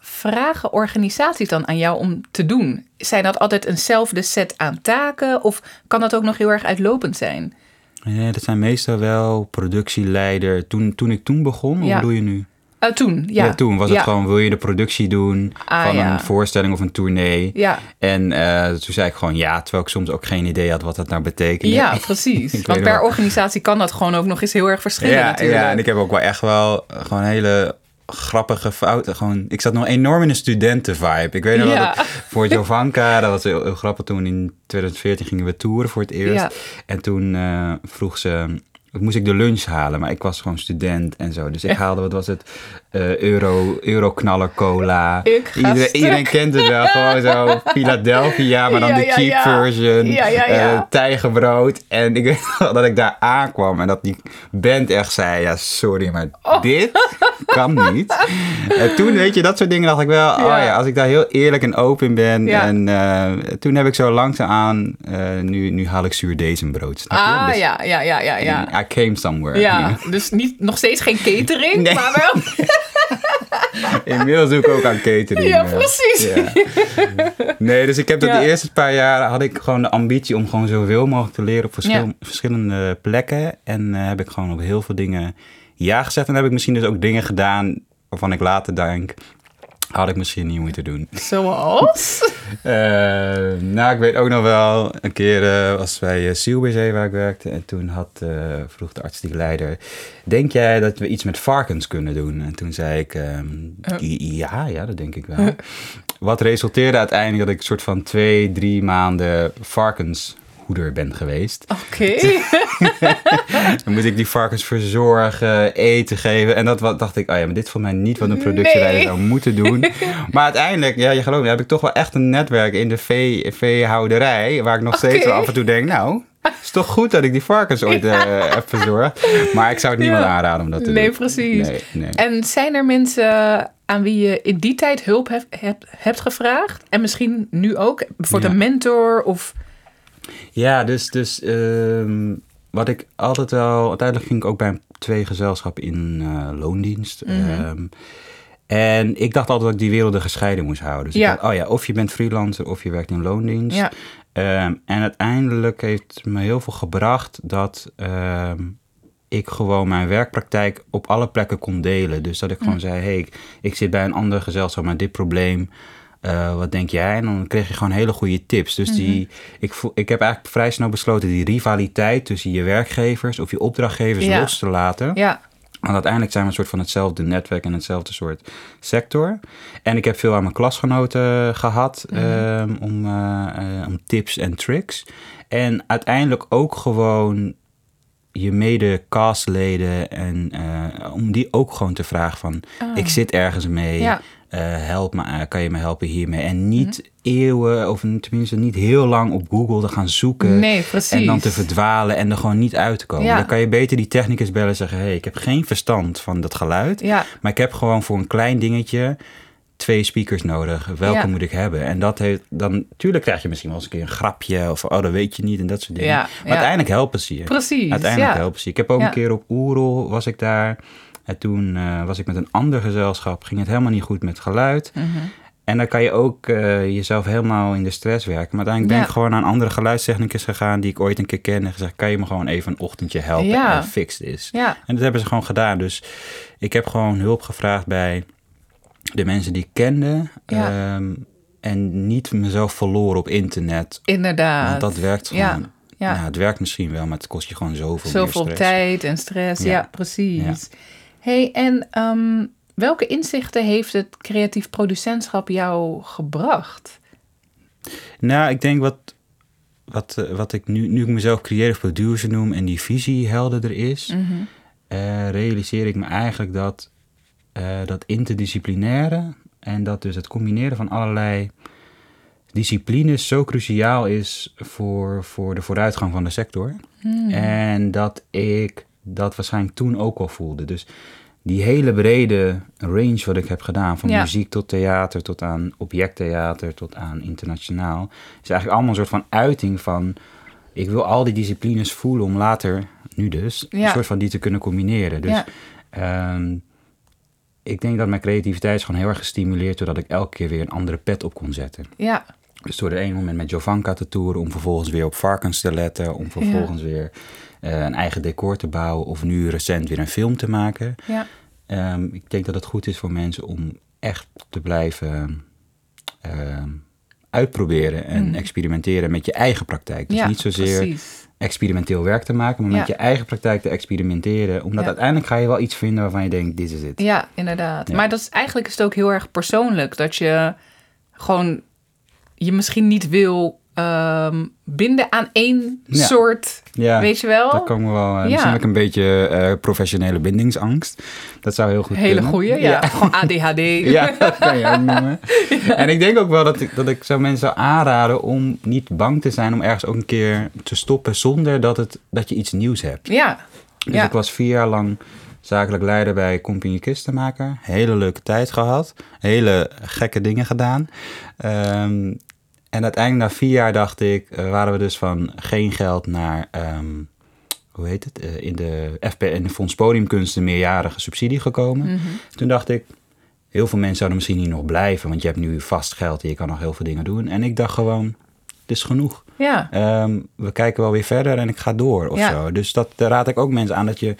Speaker 1: vragen organisaties dan aan jou om te doen? Zijn dat altijd eenzelfde set aan taken of kan dat ook nog heel erg uitlopend zijn?
Speaker 2: Ja, dat zijn meestal wel productieleider. Toen, toen ik toen begon, hoe bedoel je nu?
Speaker 1: Eh, toen, ja.
Speaker 2: Ja, toen was het
Speaker 1: Ja.
Speaker 2: gewoon, wil je de productie doen
Speaker 1: Ah,
Speaker 2: van
Speaker 1: ja.
Speaker 2: een voorstelling of een tournee?
Speaker 1: Ja,
Speaker 2: En eh, toen zei ik gewoon ja, terwijl ik soms ook geen idee had wat dat nou betekende.
Speaker 1: ja precies. Want per
Speaker 2: wel.
Speaker 1: organisatie kan dat gewoon ook nog eens heel erg verschillen
Speaker 2: ja,
Speaker 1: natuurlijk.
Speaker 2: ja, en ik heb ook wel echt wel eh, gewoon hele grappige fouten. Gewoon, ik zat nog enorm in een studentenvibe. Ik weet nog
Speaker 1: Ja.
Speaker 2: wel dat voor Jovanka, dat was heel, heel grappig. Toen in 2014 gingen we toeren voor het eerst.
Speaker 1: Ja.
Speaker 2: En toen vroeg ze, moest ik de lunch halen, maar ik was gewoon student en zo. Dus ik haalde, wat was het, uh, euro, euroknaller cola. Iedereen, kent het wel. Gewoon zo Philadelphia, maar dan
Speaker 1: Ja,
Speaker 2: de cheap
Speaker 1: ja.
Speaker 2: version.
Speaker 1: Ja, ja.
Speaker 2: eh, tijgerbrood. En ik weet nog dat ik daar aankwam en dat die band echt zei... Ja, sorry, maar
Speaker 1: Oh.
Speaker 2: dit kan niet. En toen, weet je, dat soort dingen dacht ik wel... Oh
Speaker 1: Ja.
Speaker 2: als ik daar heel eerlijk en open ben. En eh, toen heb ik zo langzaamaan... nu, nu haal ik zuurdezenbrood. snap je?
Speaker 1: Ah,
Speaker 2: Dus-
Speaker 1: ja, ja, ja, ja, ja.
Speaker 2: I came somewhere.
Speaker 1: Ja, dus niet, nog steeds geen catering,
Speaker 2: Nee.
Speaker 1: maar wel.
Speaker 2: Inmiddels doe ik ook aan catering.
Speaker 1: Ja,
Speaker 2: eh.
Speaker 1: precies.
Speaker 2: Ja. Nee, dus ik heb dat de eerste paar jaar had ik gewoon de ambitie om gewoon zoveel mogelijk te leren op verschil- verschillende plekken. En eh, heb ik gewoon op heel veel dingen ja gezegd. En heb ik misschien dus ook dingen gedaan waarvan ik later denk, had ik misschien niet moeten doen.
Speaker 1: Zoals?
Speaker 2: Eh, nou, ik weet ook nog wel, een keer eh, was bij uh, waar ik werkte. En toen had, vroeg de artistiek leider, denk jij dat we iets met varkens kunnen doen? En toen zei ik, ehm, ja, ja, dat denk ik wel. Wat resulteerde uiteindelijk dat ik een soort van twee, drie maanden varkenshoeder ben geweest.
Speaker 1: Oké.
Speaker 2: Dan moet ik die varkens verzorgen, eten geven. En dat wat, dacht ik, oh ja, maar dit is voor mij niet wat een productieleider
Speaker 1: Nee.
Speaker 2: zou moeten doen. maar uiteindelijk, ja, je gelooft me, heb ik toch wel echt een netwerk in de vee, veehouderij. Waar ik nog steeds wel af en toe denk, nou, het is toch goed dat ik die varkens ooit eh, heb verzorgd. Maar ik zou het niemand
Speaker 1: Ja.
Speaker 2: aanraden om dat te
Speaker 1: Nee,
Speaker 2: doen.
Speaker 1: precies.
Speaker 2: Nee, nee.
Speaker 1: En zijn er mensen aan wie je in die tijd hulp hebt, hebt, hebt gevraagd? En misschien nu ook? Bijvoorbeeld
Speaker 2: Ja.
Speaker 1: een mentor of...
Speaker 2: Ja, dus, dus ehm, wat ik altijd wel... Uiteindelijk ging ik ook bij twee gezelschappen in eh, loondienst.
Speaker 1: Mhm.
Speaker 2: Ehm, en ik dacht altijd dat ik die werelden gescheiden moest houden. Dus
Speaker 1: Ja.
Speaker 2: ik dacht, oh ja, of je bent freelancer of je werkt in loondienst.
Speaker 1: Ja.
Speaker 2: Ehm, en uiteindelijk heeft me heel veel gebracht dat ik gewoon mijn werkpraktijk op alle plekken kon delen. Dus dat ik gewoon zei, hey, ik, ik zit bij een ander gezelschap met dit probleem. Eh, wat denk jij? En dan kreeg je gewoon hele goede tips. Dus die, ik, voel, ik heb eigenlijk vrij snel besloten die rivaliteit tussen je werkgevers of je opdrachtgevers
Speaker 1: Ja.
Speaker 2: los te laten.
Speaker 1: Ja,
Speaker 2: Want uiteindelijk zijn we een soort van hetzelfde netwerk en hetzelfde soort sector. En ik heb veel aan mijn klasgenoten gehad ehm, om, eh, eh, om tips en tricks. En uiteindelijk ook gewoon je mede-castleden en eh, om die ook gewoon te vragen van... ik zit ergens mee,
Speaker 1: Ja.
Speaker 2: Eh, help me, eh, kan je me helpen hiermee? En niet eeuwen, of tenminste niet heel lang op Google te gaan zoeken...
Speaker 1: nee, precies.
Speaker 2: En dan te verdwalen en er gewoon niet uit te komen.
Speaker 1: Ja.
Speaker 2: Dan kan je beter die technicus bellen en zeggen... hé, hey, ik heb geen verstand van dat geluid...
Speaker 1: Ja,
Speaker 2: maar ik heb gewoon voor een klein dingetje twee speakers nodig. Welke
Speaker 1: Ja.
Speaker 2: moet ik hebben? En dat heeft dan... Tuurlijk krijg je misschien wel eens een keer een grapje... of oh, dat weet je niet en dat soort dingen.
Speaker 1: Ja,
Speaker 2: maar
Speaker 1: ja.
Speaker 2: uiteindelijk helpen ze je.
Speaker 1: precies.
Speaker 2: Uiteindelijk helpen ze je. Ik heb ook een keer op Oerol was ik daar... En toen eh, was ik met een ander gezelschap. Ging het helemaal niet goed met geluid.
Speaker 1: Mhm.
Speaker 2: En dan kan je ook eh, jezelf helemaal in de stress werken. Maar uiteindelijk ben
Speaker 1: Ja.
Speaker 2: ik gewoon naar een andere geluidstechnicus gegaan... die ik ooit een keer ken en gezegd... kan je me gewoon even een ochtendje helpen
Speaker 1: Ja.
Speaker 2: en fix this.
Speaker 1: Ja,
Speaker 2: En dat hebben ze gewoon gedaan. Dus ik heb gewoon hulp gevraagd bij de mensen die ik kende. Ehm, en niet mezelf verloren op internet.
Speaker 1: inderdaad.
Speaker 2: Want dat werkt gewoon.
Speaker 1: ja.
Speaker 2: Ja. het werkt misschien wel, maar het kost je gewoon zoveel,
Speaker 1: Zoveel
Speaker 2: meer stress.
Speaker 1: tijd en stress. Ja,
Speaker 2: Ja.
Speaker 1: precies. Hey, en ehm, welke inzichten heeft het creatief producentschap jou gebracht?
Speaker 2: Nou, ik denk wat, wat, eh, wat ik nu, nu ik mezelf creative producer noem en die visie helderder is,
Speaker 1: Mhm.
Speaker 2: eh, realiseer ik me eigenlijk dat eh, dat interdisciplinaire en dat dus het combineren van allerlei disciplines zo cruciaal is voor, voor de vooruitgang van de sector.
Speaker 1: Hmm.
Speaker 2: En dat ik dat waarschijnlijk toen ook al voelde. Dus die hele brede range wat ik heb gedaan, van
Speaker 1: Ja.
Speaker 2: muziek tot theater, tot aan objecttheater, tot aan internationaal, is eigenlijk allemaal een soort van uiting van, ik wil al die disciplines voelen om later, nu dus,
Speaker 1: Ja.
Speaker 2: een soort van die te kunnen combineren. Dus
Speaker 1: Ja.
Speaker 2: ehm, ik denk dat mijn creativiteit is gewoon heel erg gestimuleerd doordat ik elke keer weer een andere pet op kon zetten.
Speaker 1: Ja,
Speaker 2: Dus door de ene moment met Jovanka te toeren, om vervolgens weer op varkens te letten, om vervolgens weer een eigen decor te bouwen of nu recent weer een film te maken.
Speaker 1: ja,
Speaker 2: Ehm, ik denk dat het goed is voor mensen om echt te blijven ehm, uitproberen en experimenteren met je eigen praktijk. Dus
Speaker 1: ja
Speaker 2: niet zozeer
Speaker 1: precies.
Speaker 2: experimenteel werk te maken, maar met je eigen praktijk te experimenteren. Omdat
Speaker 1: Ja.
Speaker 2: uiteindelijk ga je wel iets vinden waarvan je denkt, dit is het.
Speaker 1: Ja, inderdaad. Maar dat is eigenlijk is het ook heel erg persoonlijk. Dat je gewoon je misschien niet wil ehm, binden aan één
Speaker 2: Ja.
Speaker 1: soort,
Speaker 2: Ja,
Speaker 1: weet je wel?
Speaker 2: Dat kan me wel.
Speaker 1: Ja.
Speaker 2: Misschien heb ik een beetje eh, professionele bindingsangst. Dat zou heel goed
Speaker 1: Hele
Speaker 2: kunnen.
Speaker 1: goeie, ja. Gewoon ADHD.
Speaker 2: Ja, dat kan je ook noemen. En ik denk ook wel dat ik, dat ik zo mensen zou aanraden om niet bang te zijn om ergens ook een keer te stoppen zonder dat, het, dat je iets nieuws hebt.
Speaker 1: Ja,
Speaker 2: Dus ik was vier jaar lang zakelijk leider bij Compagnie Kistenmaker. Hele leuke tijd gehad. Hele gekke dingen gedaan. Ehm, en uiteindelijk na vier jaar dacht ik, eh, waren we dus van geen geld naar, ehm, hoe heet het, Eh, in de FP, in de Fonds Podiumkunsten meerjarige subsidie gekomen.
Speaker 1: Mhm.
Speaker 2: Toen dacht ik, heel veel mensen zouden misschien hier nog blijven, want je hebt nu vast geld en je kan nog heel veel dingen doen. En ik dacht gewoon, het is genoeg.
Speaker 1: ja.
Speaker 2: Ehm, we kijken wel weer verder en ik ga door of
Speaker 1: Ja.
Speaker 2: zo. Dus dat daar raad ik ook mensen aan dat je...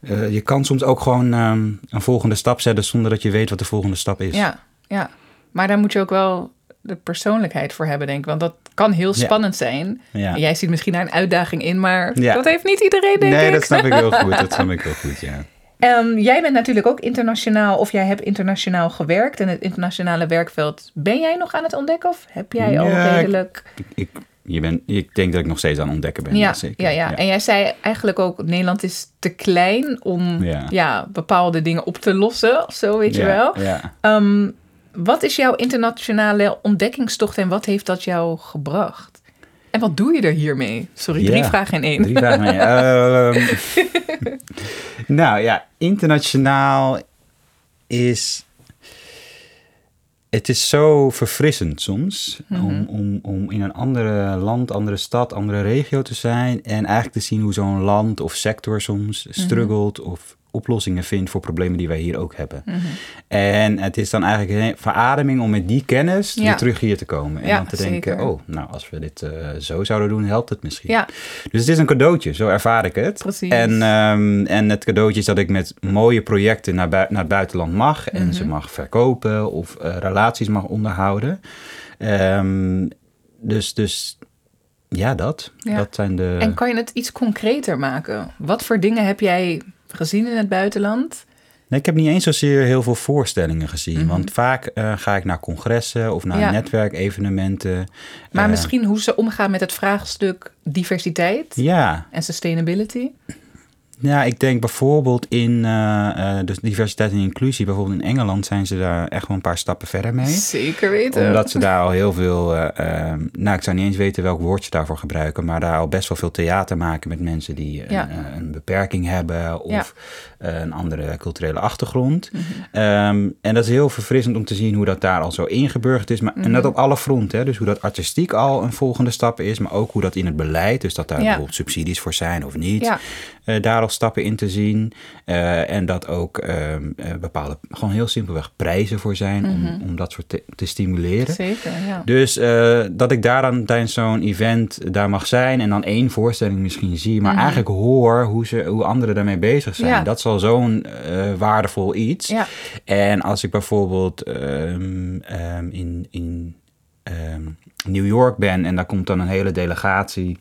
Speaker 2: eh, je kan soms ook gewoon ehm, een volgende stap zetten zonder dat je weet wat de volgende stap is.
Speaker 1: Ja, ja. Maar daar moet je ook wel de persoonlijkheid voor hebben, denk ik. Want dat kan heel
Speaker 2: Ja.
Speaker 1: spannend zijn.
Speaker 2: Ja.
Speaker 1: En jij ziet misschien daar een uitdaging in, maar
Speaker 2: Ja.
Speaker 1: dat heeft niet iedereen, denk
Speaker 2: nee,
Speaker 1: ik.
Speaker 2: dat snap ik heel goed. Dat snap ik heel goed, ja.
Speaker 1: Ehm, jij bent natuurlijk ook internationaal, of jij hebt internationaal gewerkt in het internationale werkveld. Ben jij nog aan het ontdekken of heb jij al redelijk...
Speaker 2: Ik, ik, je bent, ik denk dat ik nog steeds aan het ontdekken ben.
Speaker 1: Ja,
Speaker 2: zeker.
Speaker 1: ja, ja, en jij zei eigenlijk ook, Nederland is te klein om
Speaker 2: Ja.
Speaker 1: bepaalde dingen op te lossen, of zo, weet je wel.
Speaker 2: Ja.
Speaker 1: Ehm, wat is jouw internationale ontdekkingstocht en wat heeft dat jou gebracht? En wat doe je er hiermee? Sorry, drie vragen in één.
Speaker 2: Drie vragen mee. Ehm, nou ja, internationaal is. Het is zo verfrissend soms
Speaker 1: Mhm.
Speaker 2: om, om, om in een andere land, andere stad, andere regio te zijn. En eigenlijk te zien hoe zo'n land of sector soms
Speaker 1: Mhm.
Speaker 2: struggelt of oplossingen vindt voor problemen die wij hier ook hebben.
Speaker 1: Mhm.
Speaker 2: En het is dan eigenlijk een verademing om met die kennis
Speaker 1: Ja.
Speaker 2: weer terug hier te komen. En
Speaker 1: Ja,
Speaker 2: dan te denken, oh, nou als we dit eh, zo zouden doen, helpt het misschien.
Speaker 1: Ja,
Speaker 2: Dus het is een cadeautje, zo ervaar ik het.
Speaker 1: Precies.
Speaker 2: En, ehm, en het cadeautje is dat ik met mooie projecten naar, naar het buitenland mag. En
Speaker 1: Mhm.
Speaker 2: ze mag verkopen of eh, relaties mag onderhouden. Ehm, dus, dus ja, dat.
Speaker 1: Ja.
Speaker 2: Dat zijn de...
Speaker 1: en kan je het iets concreter maken? Wat voor dingen heb jij gezien in het buitenland?
Speaker 2: Nee, ik heb niet eens zozeer heel veel voorstellingen gezien.
Speaker 1: Mhm.
Speaker 2: Want vaak eh, ga ik naar congressen of naar
Speaker 1: Ja.
Speaker 2: netwerkevenementen.
Speaker 1: Maar
Speaker 2: Eh,
Speaker 1: misschien hoe ze omgaan met het vraagstuk diversiteit
Speaker 2: Ja,
Speaker 1: en sustainability.
Speaker 2: Ja, ik denk bijvoorbeeld in dus diversiteit en inclusie. Bijvoorbeeld in Engeland zijn ze daar echt wel een paar stappen verder mee.
Speaker 1: Zeker weten.
Speaker 2: Omdat ze daar al heel veel, eh, eh, nou ik zou niet eens weten welk woord ze daarvoor gebruiken, maar daar al best wel veel theater maken met mensen die een,
Speaker 1: Ja.
Speaker 2: een beperking hebben of
Speaker 1: Ja.
Speaker 2: een andere culturele achtergrond.
Speaker 1: Mhm.
Speaker 2: Ehm, en dat is heel verfrissend om te zien hoe dat daar al zo ingeburgerd is. Maar, En dat
Speaker 1: Mhm.
Speaker 2: op alle fronten. Hè? Dus hoe dat artistiek al een volgende stap is, maar ook hoe dat in het beleid, dus dat daar
Speaker 1: Ja.
Speaker 2: bijvoorbeeld subsidies voor zijn of niet
Speaker 1: Ja,
Speaker 2: daar al stappen in te zien. Eh, en dat ook ehm, eh, bepaalde, gewoon heel simpelweg prijzen voor zijn
Speaker 1: Mhm.
Speaker 2: om, om dat soort te, te stimuleren.
Speaker 1: zeker. Ja.
Speaker 2: Dus eh, dat ik daar dan tijdens zo'n event daar mag zijn en dan één voorstelling misschien zie, maar
Speaker 1: Mhm.
Speaker 2: eigenlijk hoor hoe, ze, hoe anderen daarmee bezig zijn.
Speaker 1: Ja.
Speaker 2: Dat is al zo'n eh, waardevol iets.
Speaker 1: Ja.
Speaker 2: En als ik bijvoorbeeld ehm, ehm, in, in New York ben en daar komt dan een hele delegatie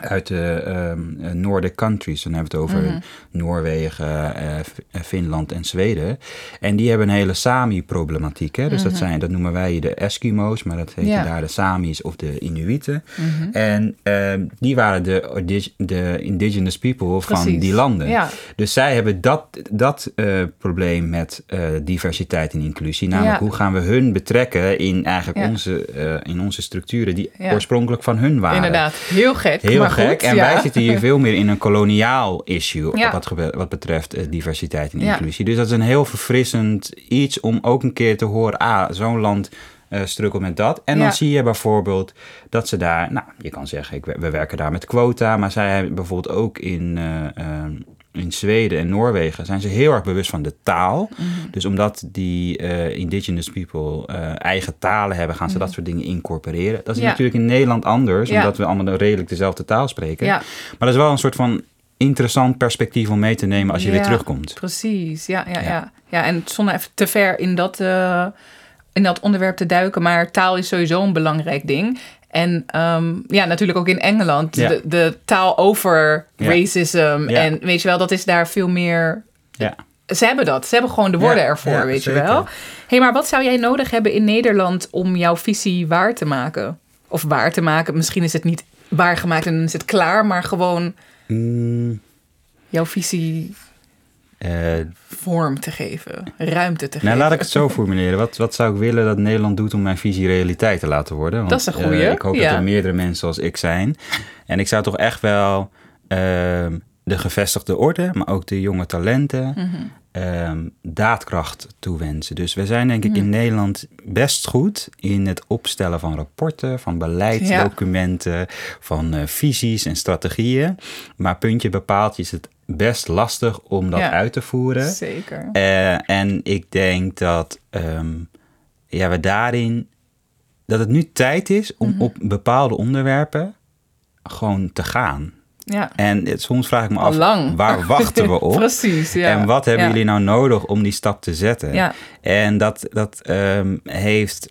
Speaker 2: uit de Nordic countries. Dan hebben we het over
Speaker 1: Mhm.
Speaker 2: Noorwegen, eh, eh, Finland en Zweden. En die hebben een hele Sami-problematiek. Hè? Dus dat, zijn, dat noemen wij de Eskimo's, maar dat heet
Speaker 1: Mhm. Ja.
Speaker 2: daar de Samis of de Inuiten.
Speaker 1: Mhm.
Speaker 2: En ehm, die waren de, de indigenous people van die landen.
Speaker 1: Ja.
Speaker 2: Dus zij hebben dat, dat eh, probleem met diversiteit en inclusie. Namelijk,
Speaker 1: Ja.
Speaker 2: hoe gaan we hun betrekken in eigenlijk onze, in onze structuren die oorspronkelijk van hun waren.
Speaker 1: Inderdaad, heel gek.
Speaker 2: Heel gek.
Speaker 1: Goed,
Speaker 2: en
Speaker 1: ja.
Speaker 2: wij zitten hier veel meer in een koloniaal issue
Speaker 1: Ja.
Speaker 2: wat, wat betreft eh, diversiteit en inclusie. Dus dat is een heel verfrissend iets om ook een keer te horen, ah, zo'n land eh strukkelt met dat. En dan zie je bijvoorbeeld dat ze daar, nou, je kan zeggen, ik, we werken daar met quota, maar zij hebben bijvoorbeeld ook in, eh, ehm, in Zweden en Noorwegen zijn ze heel erg bewust van de taal.
Speaker 1: Mhm.
Speaker 2: Dus omdat die eh, indigenous people eh, eigen talen hebben, gaan ze dat soort dingen incorporeren. Dat is
Speaker 1: Ja.
Speaker 2: natuurlijk in Nederland anders,
Speaker 1: Ja.
Speaker 2: omdat we allemaal redelijk dezelfde taal spreken.
Speaker 1: Ja.
Speaker 2: Maar dat is wel een soort van interessant perspectief om mee te nemen als je weer terugkomt.
Speaker 1: Precies, ja, ja,
Speaker 2: Ja.
Speaker 1: ja. ja. en zonder even te ver in dat, eh, in dat onderwerp te duiken, maar taal is sowieso een belangrijk ding. En ehm, ja, natuurlijk ook in Engeland,
Speaker 2: Ja.
Speaker 1: de, de taal over
Speaker 2: Ja.
Speaker 1: racism.
Speaker 2: Ja.
Speaker 1: En weet je wel, dat is daar veel meer.
Speaker 2: Ja.
Speaker 1: Ze hebben dat, ze hebben gewoon de woorden ervoor, weet
Speaker 2: zeker.
Speaker 1: je wel. hey, maar wat zou jij nodig hebben in Nederland om jouw visie waar te maken? of waar te maken. Misschien is het niet waargemaakt en dan is het klaar, maar gewoon
Speaker 2: Mm,
Speaker 1: jouw visie vorm te geven, ruimte te
Speaker 2: nou,
Speaker 1: geven.
Speaker 2: laat ik het zo formuleren. Wat, wat zou ik willen dat Nederland doet om mijn visie realiteit te laten worden? Want,
Speaker 1: Dat is een goeie,
Speaker 2: eh, ik hoop
Speaker 1: ja.
Speaker 2: dat er meerdere mensen zoals ik zijn. En ik zou toch echt wel ehm, de gevestigde orde, maar ook de jonge talenten,
Speaker 1: Mhm.
Speaker 2: Ehm, daadkracht toewensen. Dus we zijn denk ik in Nederland best goed in het opstellen van rapporten, van beleidsdocumenten, van eh, visies en strategieën. Maar puntje bepaald is het best lastig om dat
Speaker 1: Ja.
Speaker 2: uit te voeren.
Speaker 1: Zeker.
Speaker 2: Eh, en ik denk dat ehm, ja, we daarin dat het nu tijd is om
Speaker 1: Mhm.
Speaker 2: op bepaalde onderwerpen gewoon te gaan.
Speaker 1: Ja.
Speaker 2: En het, soms vraag ik me af,
Speaker 1: lang.
Speaker 2: waar wachten we op?
Speaker 1: Precies, ja.
Speaker 2: En wat hebben
Speaker 1: Ja.
Speaker 2: jullie nou nodig om die stap te zetten?
Speaker 1: Ja.
Speaker 2: En dat, dat ehm, heeft,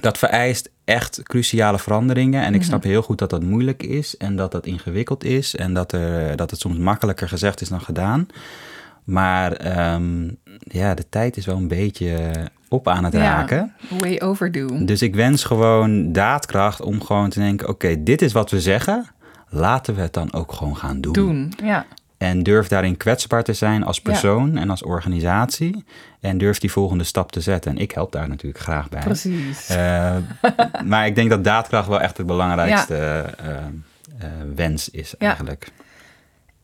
Speaker 2: dat vereist echt cruciale veranderingen. En ik
Speaker 1: Mhm.
Speaker 2: snap heel goed dat dat moeilijk is en dat dat ingewikkeld is en dat, er, dat het soms makkelijker gezegd is dan gedaan. Maar ehm, ja, de tijd is wel een beetje op aan het
Speaker 1: Ja.
Speaker 2: raken.
Speaker 1: Way overdue.
Speaker 2: Dus ik wens gewoon daadkracht om gewoon te denken: oké, dit is wat we zeggen. Laten we het dan ook gewoon gaan doen.
Speaker 1: Doen, ja.
Speaker 2: En durf daarin kwetsbaar te zijn als persoon en als organisatie. En durf die volgende stap te zetten. En ik help daar natuurlijk graag bij.
Speaker 1: Precies.
Speaker 2: Eh, maar ik denk dat daadkracht wel echt het belangrijkste eh, eh, wens is
Speaker 1: Ja.
Speaker 2: eigenlijk.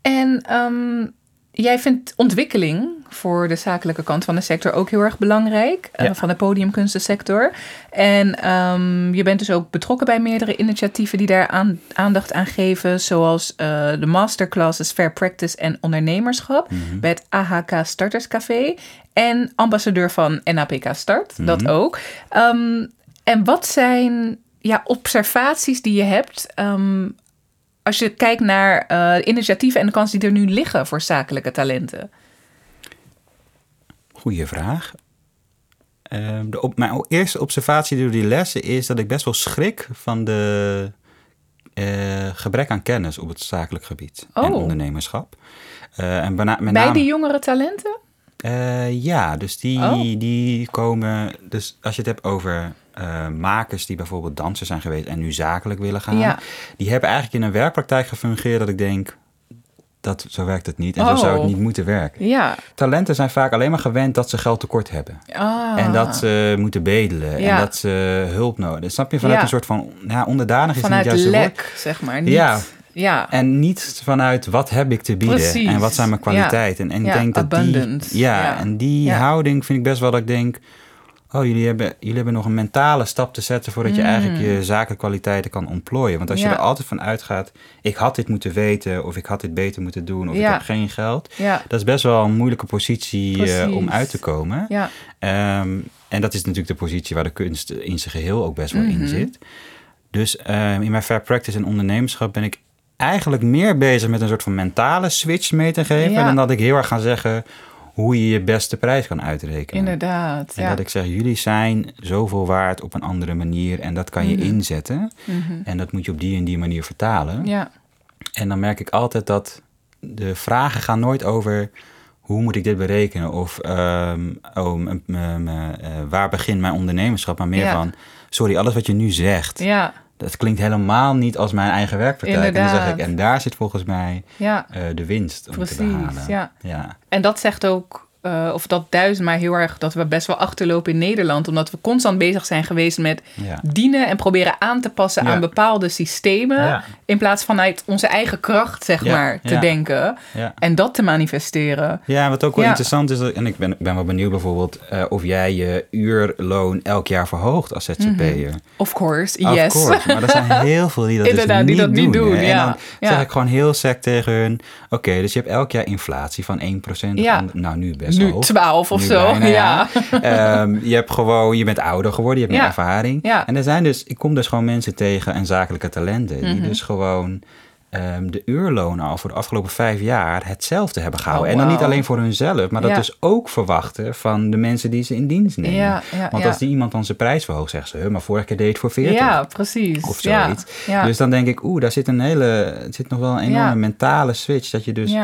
Speaker 1: En ehm, jij vindt ontwikkeling voor de zakelijke kant van de sector ook heel erg belangrijk, eh,
Speaker 2: Ja.
Speaker 1: van de podiumkunstensector. En ehm, je bent dus ook betrokken bij meerdere initiatieven die daar aan, aandacht aan geven, zoals eh, de masterclasses Fair Practice en Ondernemerschap bij het AHK Starterscafé en ambassadeur van NAPK Start, dat ook. Ehm, en wat zijn ja, observaties die je hebt ehm, als je kijkt naar eh, initiatieven en de kansen die er nu liggen voor zakelijke talenten?
Speaker 2: Goeie vraag. Ehm, de op, mijn eerste observatie door die lessen is dat ik best wel schrik van de eh, gebrek aan kennis op het zakelijk gebied en
Speaker 1: Oh.
Speaker 2: ondernemerschap. Eh, en met
Speaker 1: Bij
Speaker 2: name-
Speaker 1: die jongere talenten?
Speaker 2: Eh, ja, dus die,
Speaker 1: Oh.
Speaker 2: die komen. Dus als je het hebt over makers die bijvoorbeeld danser zijn geweest en nu zakelijk willen gaan,
Speaker 1: Ja.
Speaker 2: die hebben eigenlijk in een werkpraktijk gefungeerd dat ik denk. Dat, zo werkt het niet en
Speaker 1: Oh.
Speaker 2: zo zou het niet moeten werken.
Speaker 1: Ja.
Speaker 2: Talenten zijn vaak alleen maar gewend dat ze geld tekort hebben.
Speaker 1: Ah.
Speaker 2: En dat ze moeten bedelen
Speaker 1: Ja.
Speaker 2: en dat ze hulp nodig hebben. Snap je? Vanuit
Speaker 1: Ja.
Speaker 2: een soort van, ja, onderdanig is
Speaker 1: Vanuit
Speaker 2: niet woord.
Speaker 1: lek, zeg maar. Niet,
Speaker 2: Ja.
Speaker 1: Ja.
Speaker 2: En niet vanuit wat heb ik te bieden
Speaker 1: Precies.
Speaker 2: en wat zijn mijn kwaliteiten. En ik
Speaker 1: Ja,
Speaker 2: denk dat die,
Speaker 1: abundant.
Speaker 2: ja,
Speaker 1: Ja.
Speaker 2: en die houding vind ik best wel dat ik denk, oh jullie hebben, jullie hebben nog een mentale stap te zetten voordat je eigenlijk je zakenkwaliteiten kan ontplooien. Want als je
Speaker 1: Mm.
Speaker 2: Er altijd van uitgaat, ik had dit moeten weten of ik had dit beter moeten doen of
Speaker 1: Ja.
Speaker 2: ik heb geen geld.
Speaker 1: Ja.
Speaker 2: Dat is best wel een moeilijke positie eh, om uit te komen.
Speaker 1: Ja.
Speaker 2: Ehm, en dat is natuurlijk de positie waar de kunst in zijn geheel ook best wel in
Speaker 1: Mhm.
Speaker 2: zit. Dus ehm, in mijn fair practice en ondernemerschap ben ik eigenlijk meer bezig met een soort van mentale switch mee te geven. Dan dat ik heel erg ga zeggen hoe je je beste prijs kan uitrekenen.
Speaker 1: Inderdaad.
Speaker 2: En
Speaker 1: Ja.
Speaker 2: dat ik zeg, jullie zijn zoveel waard op een andere manier en dat kan je
Speaker 1: Mhm.
Speaker 2: inzetten.
Speaker 1: Mhm.
Speaker 2: En dat moet je op die en die manier vertalen.
Speaker 1: Ja.
Speaker 2: En dan merk ik altijd dat de vragen gaan nooit over hoe moet ik dit berekenen of ehm, oh, m- m- m- eh, waar begint mijn ondernemerschap, maar meer
Speaker 1: Ja.
Speaker 2: van sorry, alles wat je nu zegt,
Speaker 1: Ja.
Speaker 2: Dat klinkt helemaal niet als mijn eigen werkpraktijk. En dan zeg ik, en daar zit volgens mij
Speaker 1: Ja.
Speaker 2: eh, de winst om
Speaker 1: Precies,
Speaker 2: te behalen.
Speaker 1: ja.
Speaker 2: ja.
Speaker 1: En dat zegt ook, eh, of dat duidt maar heel erg dat we best wel achterlopen in Nederland. Omdat we constant bezig zijn geweest met
Speaker 2: Ja.
Speaker 1: dienen en proberen aan te passen
Speaker 2: Ja.
Speaker 1: aan bepaalde systemen.
Speaker 2: Ja.
Speaker 1: In plaats vanuit onze eigen kracht, zeg
Speaker 2: Ja,
Speaker 1: maar, te
Speaker 2: ja.
Speaker 1: denken.
Speaker 2: Ja.
Speaker 1: En dat te manifesteren.
Speaker 2: Ja, wat ook wel
Speaker 1: Ja.
Speaker 2: interessant is, en ik ben, ik ben wel benieuwd bijvoorbeeld eh, of jij je uurloon elk jaar verhoogt als ZZP'er.
Speaker 1: Of course,
Speaker 2: Of
Speaker 1: yes.
Speaker 2: course, maar er zijn heel veel die dat
Speaker 1: Inderdaad,
Speaker 2: dus
Speaker 1: die
Speaker 2: niet
Speaker 1: dat niet
Speaker 2: doen.
Speaker 1: doen,
Speaker 2: hè. En
Speaker 1: ja.
Speaker 2: dan
Speaker 1: Ja.
Speaker 2: zeg ik gewoon heel sec tegen hun... Oké, dus je hebt elk jaar inflatie van 1%.
Speaker 1: Ja.
Speaker 2: Van, nou, nu best
Speaker 1: nu. 12 of
Speaker 2: Nu
Speaker 1: zo.
Speaker 2: bijna,
Speaker 1: ja.
Speaker 2: Ehm, je hebt gewoon, je bent ouder geworden, je hebt meer ervaring. En er zijn dus, ik kom dus gewoon mensen tegen en zakelijke talenten... die
Speaker 1: Mhm.
Speaker 2: dus gewoon ehm, de uurlonen al voor de afgelopen vijf jaar hetzelfde hebben gehouden.
Speaker 1: Oh,
Speaker 2: En dan niet alleen voor hunzelf, maar dat
Speaker 1: Ja.
Speaker 2: dus ook verwachten van de mensen die ze in dienst nemen.
Speaker 1: Ja, ja,
Speaker 2: Want als die iemand dan zijn prijs verhoogt, zegt ze... "Huh, maar vorige keer deed het voor 40.
Speaker 1: Ja, precies.
Speaker 2: Of zoiets. Dus dan denk ik, oeh, daar zit een hele, er zit nog wel een enorme mentale switch. Dat je dus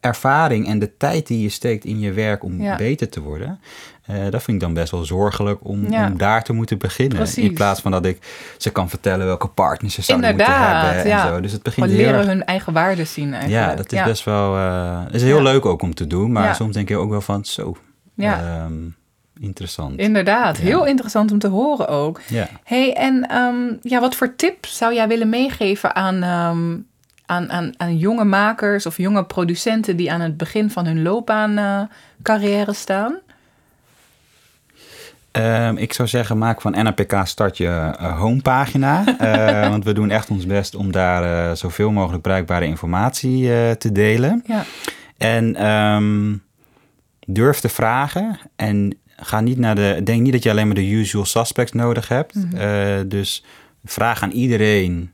Speaker 2: ervaring en de tijd die je steekt in je werk om beter te worden, eh, dat vind ik dan best wel zorgelijk om,
Speaker 1: Ja.
Speaker 2: om daar te moeten beginnen.
Speaker 1: Precies.
Speaker 2: In plaats van dat ik ze kan vertellen welke partners ze zouden moeten
Speaker 1: Inderdaad,
Speaker 2: hebben
Speaker 1: ja.
Speaker 2: en zo. Dus het begint heel
Speaker 1: leren
Speaker 2: erg
Speaker 1: hun eigen waarden zien eigenlijk.
Speaker 2: ja, dat is best wel. eh is heel leuk ook om te doen, maar soms denk je ook wel van zo.
Speaker 1: Ja.
Speaker 2: ehm, interessant.
Speaker 1: Inderdaad, heel interessant om te horen ook.
Speaker 2: Ja.
Speaker 1: hey, en ehm, ja, wat voor tip zou jij willen meegeven aan, ehm, aan, aan, aan jonge makers of jonge producenten die aan het begin van hun loopbaan eh, carrière staan?
Speaker 2: Ehm, ik zou zeggen, maak van NAPK start je eh, homepagina. Eh, want we doen echt ons best om daar eh, zoveel mogelijk bruikbare informatie te delen.
Speaker 1: Ja,
Speaker 2: En ehm, durf te vragen. En ga niet naar de. Denk niet dat je alleen maar de usual suspects nodig hebt.
Speaker 1: Mhm.
Speaker 2: Dus vraag aan iedereen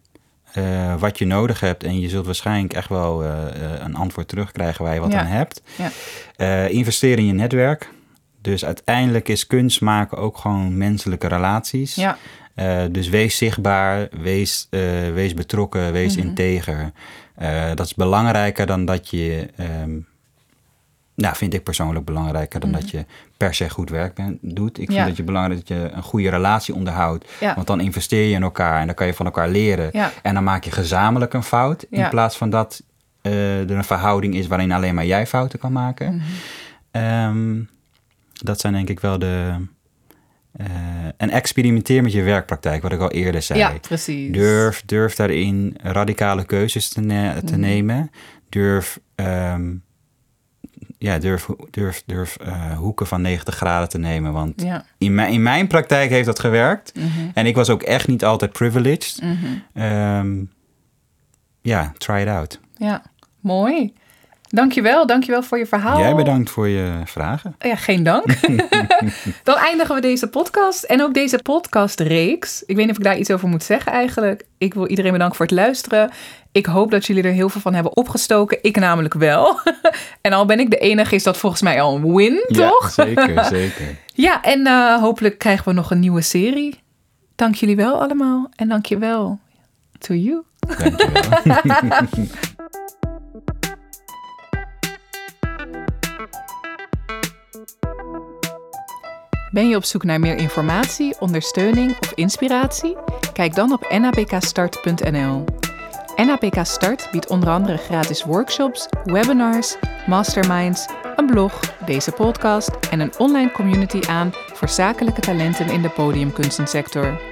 Speaker 2: wat je nodig hebt. En je zult waarschijnlijk echt wel een antwoord terugkrijgen waar je wat
Speaker 1: Ja.
Speaker 2: aan hebt.
Speaker 1: Ja.
Speaker 2: Investeer in je netwerk. Dus uiteindelijk is kunst maken ook gewoon menselijke relaties.
Speaker 1: ja,
Speaker 2: Eh, dus wees zichtbaar, wees, eh, wees betrokken, wees
Speaker 1: Mhm.
Speaker 2: integer. Eh, dat is belangrijker dan dat je, ehm, nou vind ik persoonlijk belangrijker dan dat je per se goed werk ben, doet. Ik vind
Speaker 1: Mhm. Ja.
Speaker 2: dat je belangrijk dat je een goede relatie onderhoudt.
Speaker 1: Ja.
Speaker 2: Want dan investeer je in elkaar en dan kan je van elkaar leren.
Speaker 1: Ja.
Speaker 2: En dan maak je gezamenlijk een fout. In plaats van dat er een verhouding is waarin alleen maar jij fouten kan maken.
Speaker 1: Mhm.
Speaker 2: Ehm, dat zijn denk ik wel de. eh, en experimenteer met je werkpraktijk, wat ik al eerder zei.
Speaker 1: ja precies.
Speaker 2: Durf, durf daarin radicale keuzes te, ne- te
Speaker 1: Mhm.
Speaker 2: nemen. Durf, ehm, ja, durf, durf, durf eh, hoeken van 90 graden te nemen. Want
Speaker 1: Ja.
Speaker 2: in, mijn, in mijn praktijk heeft dat gewerkt.
Speaker 1: Mhm.
Speaker 2: En ik was ook echt niet altijd privileged.
Speaker 1: Mhm.
Speaker 2: Ehm, ja, try it out.
Speaker 1: Ja, mooi. Dankjewel, dankjewel voor je verhaal.
Speaker 2: Jij bedankt voor je vragen.
Speaker 1: Ja, geen dank. Dan eindigen we deze podcast en ook deze podcastreeks. Ik weet niet of ik daar iets over moet zeggen eigenlijk. Ik wil iedereen bedanken voor het luisteren. Ik hoop dat jullie er heel veel van hebben opgestoken. Ik namelijk wel. en al ben ik de enige, is dat volgens mij al een win, toch?
Speaker 2: Ja, zeker, zeker.
Speaker 1: Ja, en eh, hopelijk krijgen we nog een nieuwe serie. Dank jullie wel allemaal. En dank je wel to you.
Speaker 2: Dankjewel.
Speaker 1: Ben je op zoek naar meer informatie, ondersteuning of inspiratie? Kijk dan op napkstart.nl. NAPK Start biedt onder andere gratis workshops, webinars, masterminds, een blog, deze podcast en een online community aan voor zakelijke talenten in de podiumkunstensector.